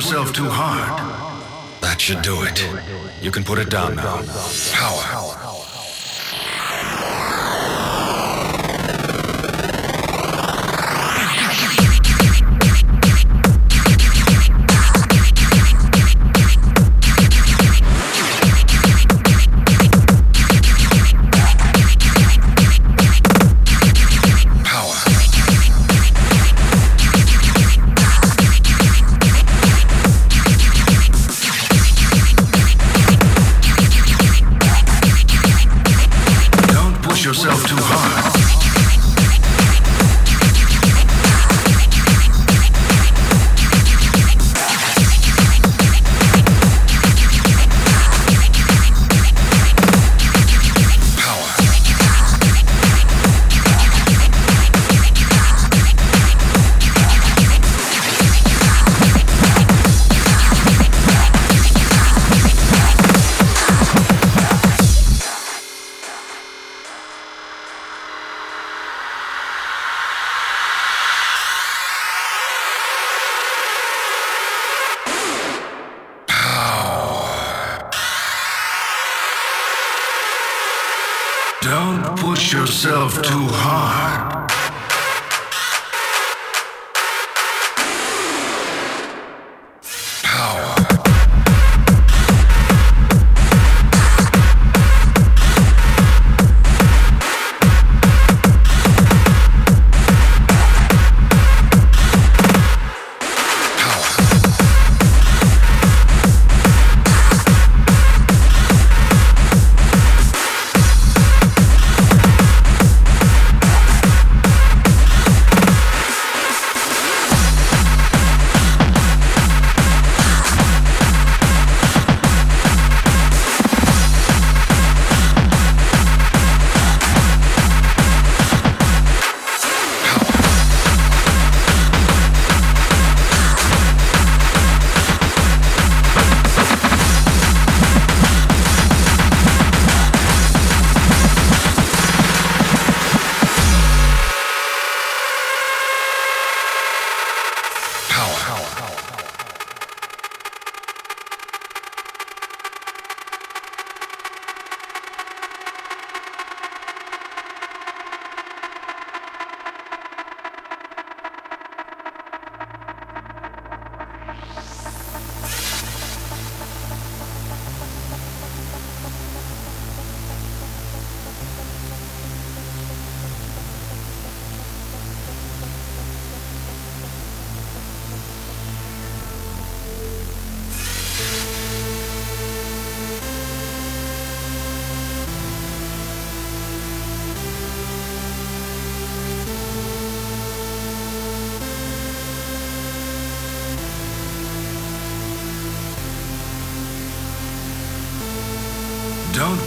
yourself too hard. That should do it. You can put it down now.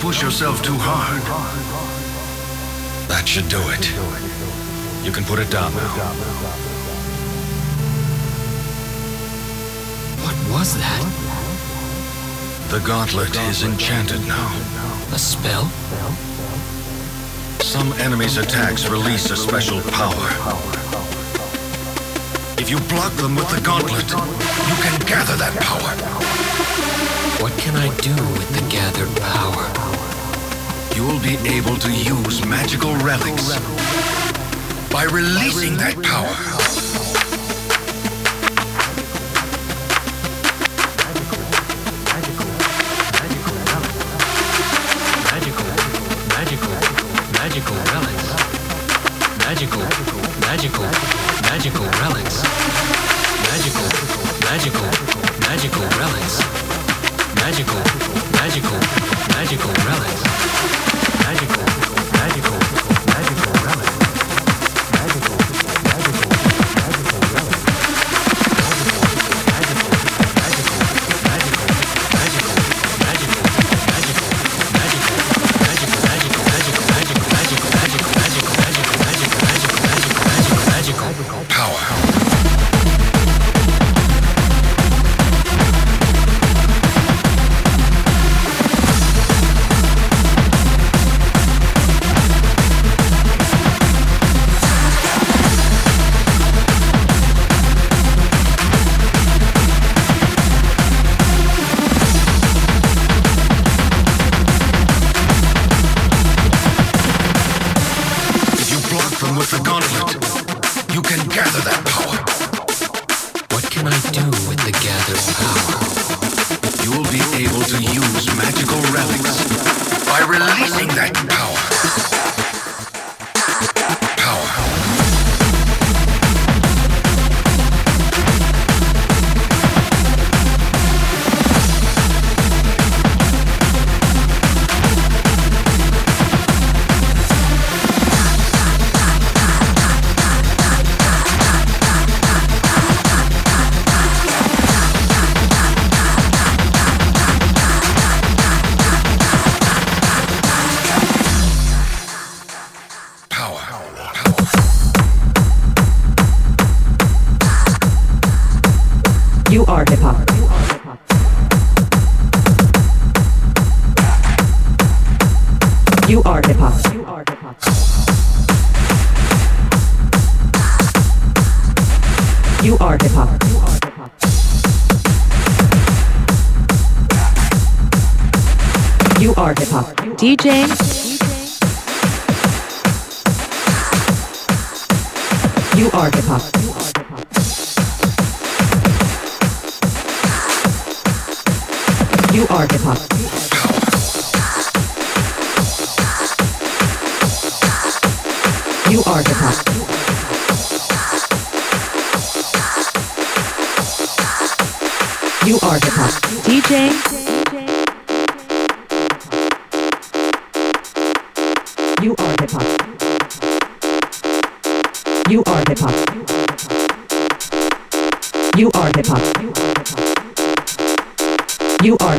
Push yourself too hard. That should do it. You can put it down now. What was that? The gauntlet is enchanted now. A spell? Some enemies' attacks release a special power. If you block them with the gauntlet, you can gather that power. What can I do with the gathered power? You will be able to use magical relics by releasing that power. Are hip hop. DJ. You are hip hop. You are hip hop. You are hip hop. You are hip hop. DJ.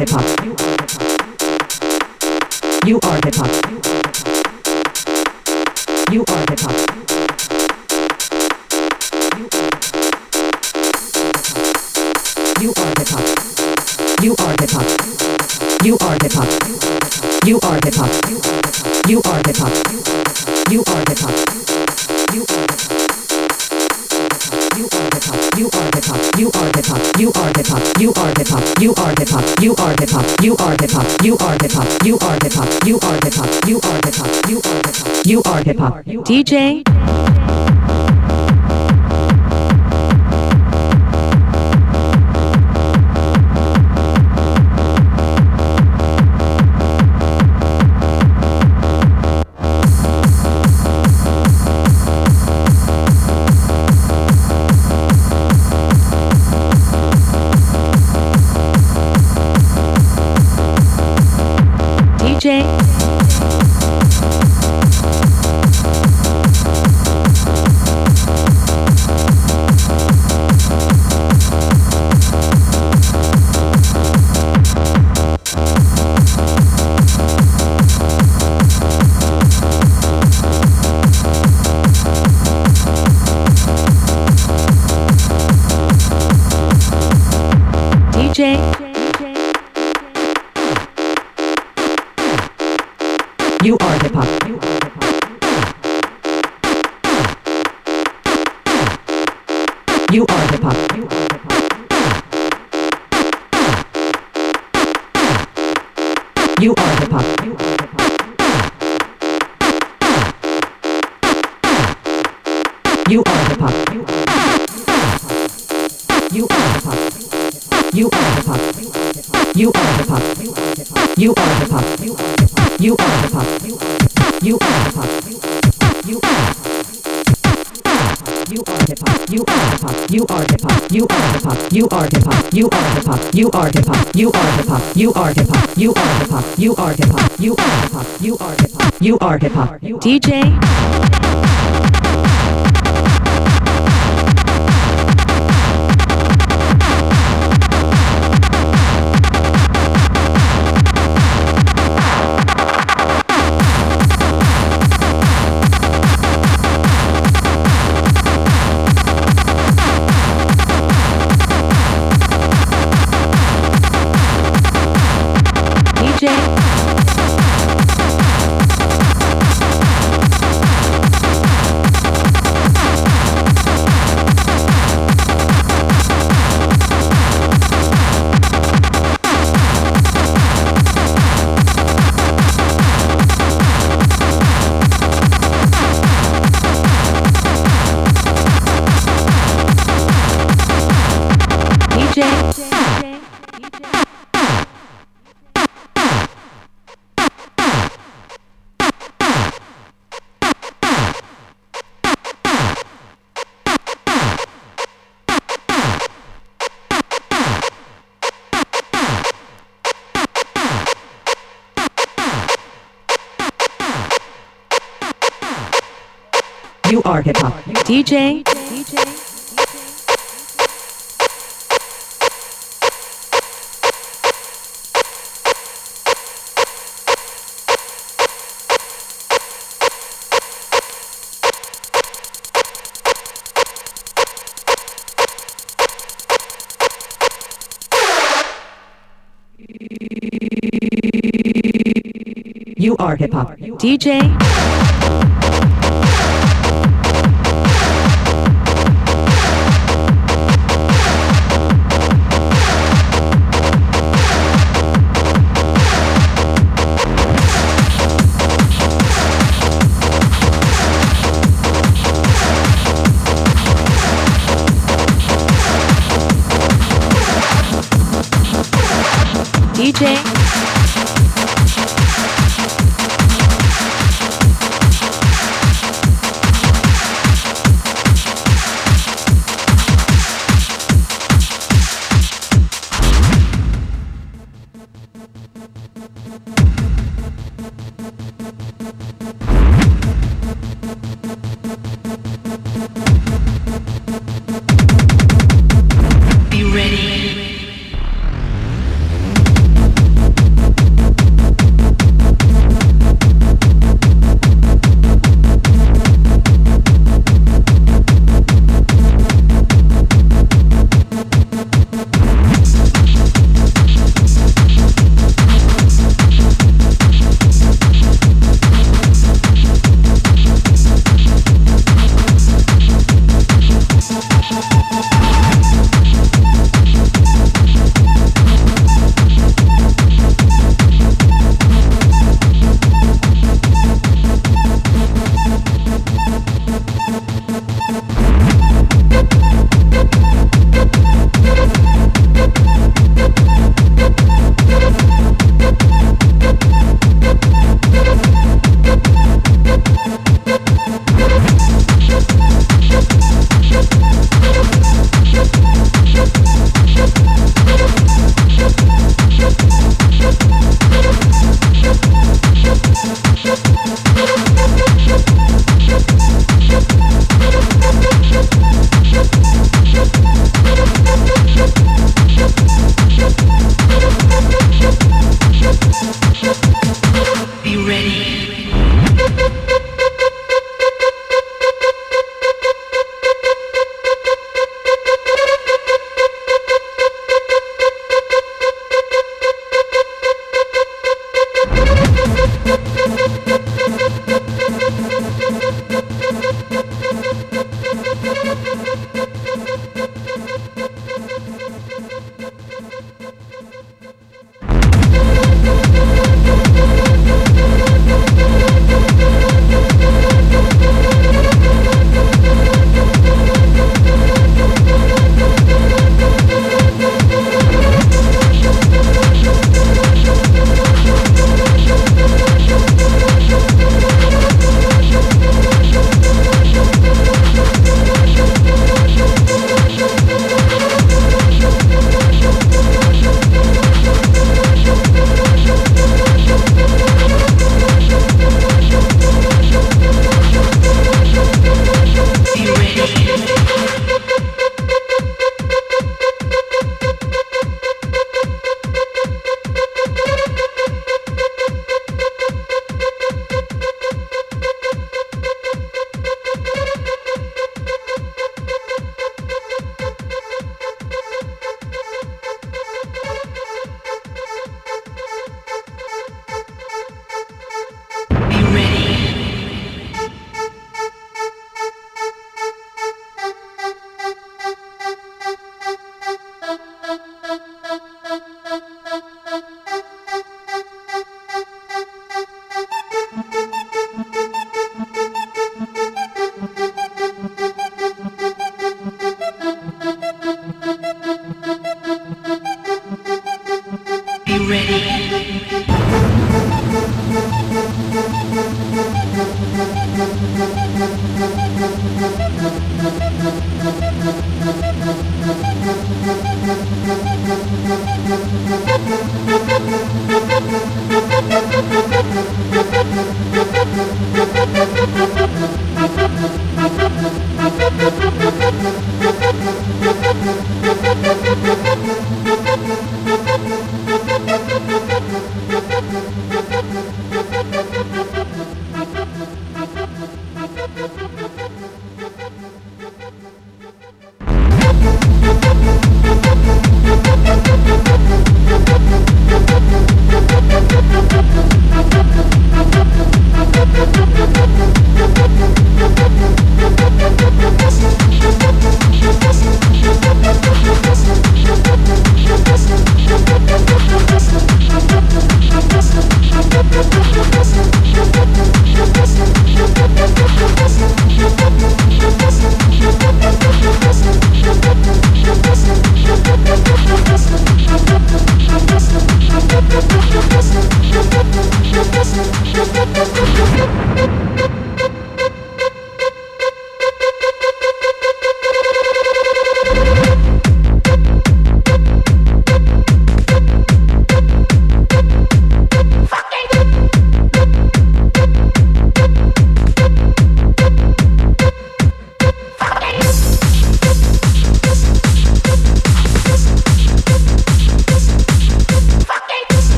Hip hop. You are hip hop. You are hip hop. You are hip hop. You are hip hop. You are hip hop. You are hip hop. You are hip hop. You are hip hop. You are hip hop. You are hip hop. You are hip hop. You are hip hop. You are hip hop. You are hip hop. You are hip hop. You are hip hop. You are hip hop. You are hip hop. You are hip hop. DJ. You are hip hop. You are hip hop. You are hip hop. You are hip hop. You are hip hop. You are hip hop. You are hip hop. You are hip hop. You are hip hop. You are hip hop. You are hip hop. DJ DJ You are hip hop. DJ DJ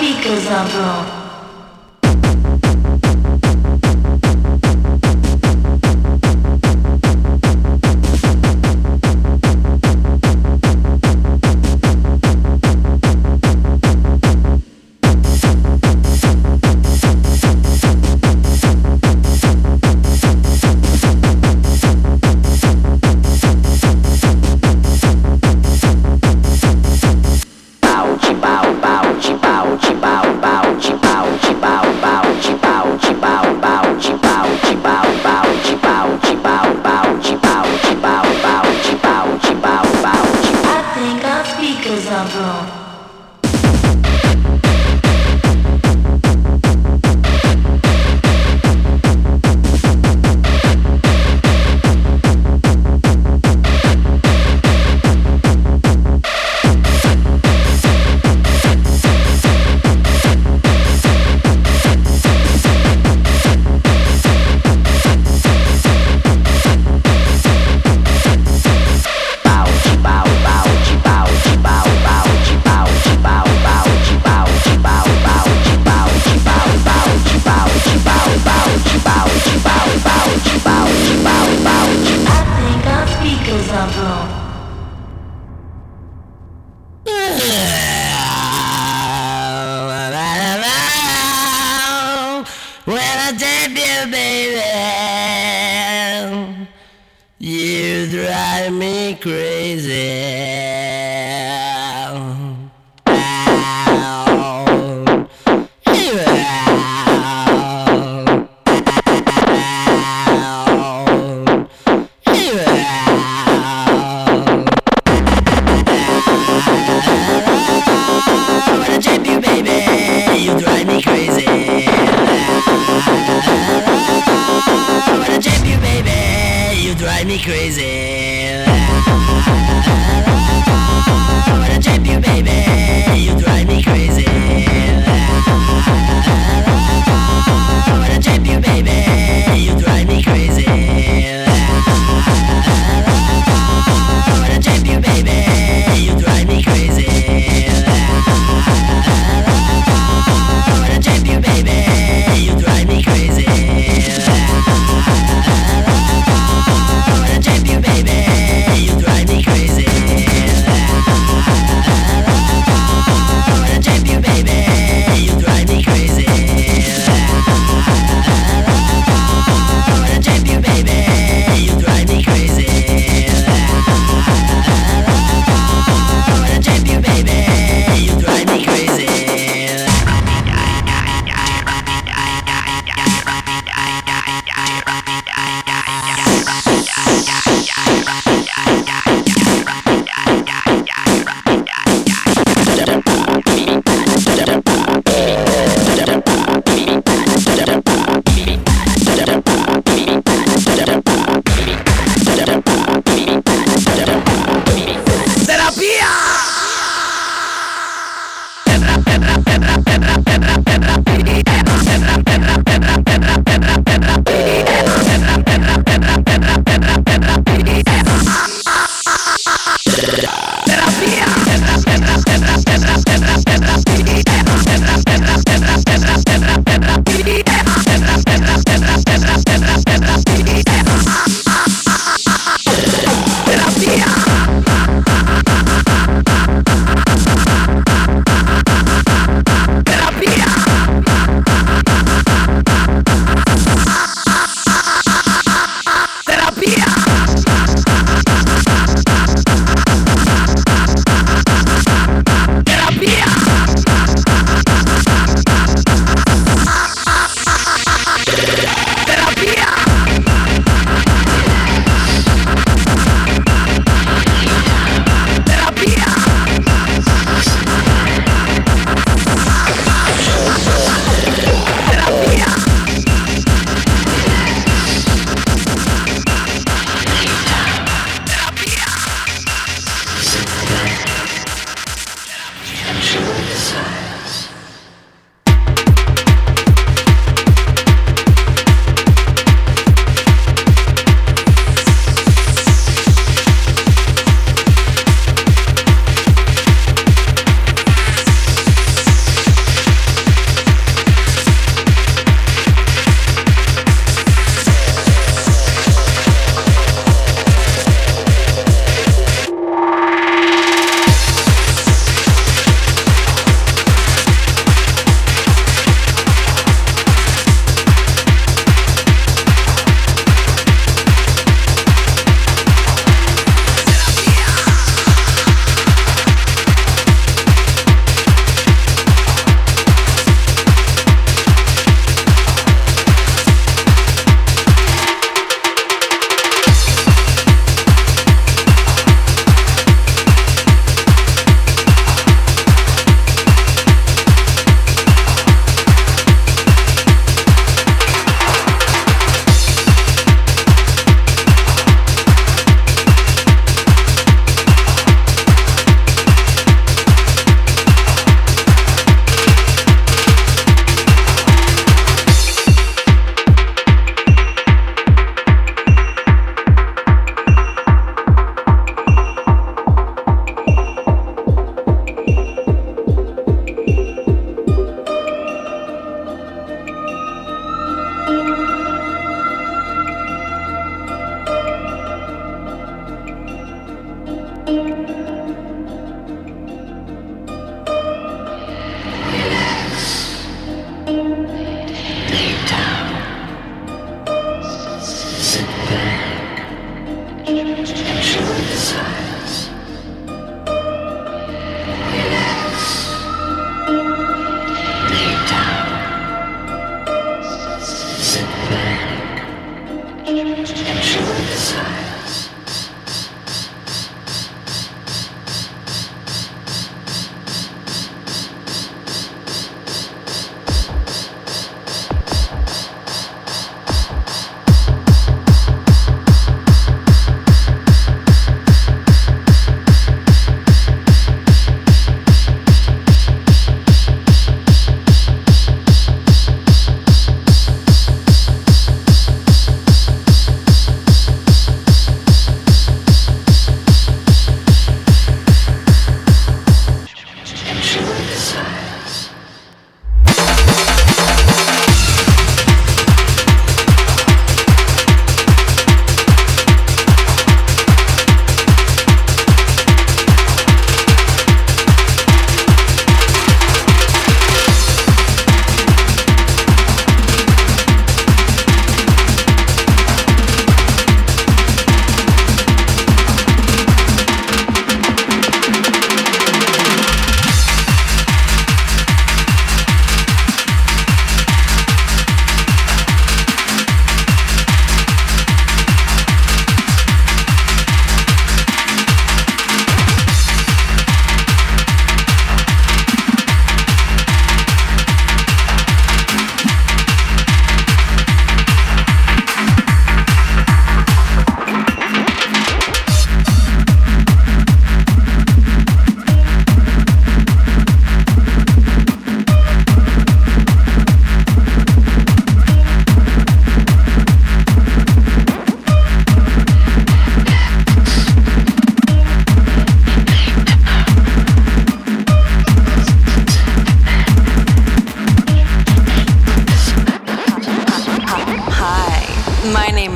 speakers are broke.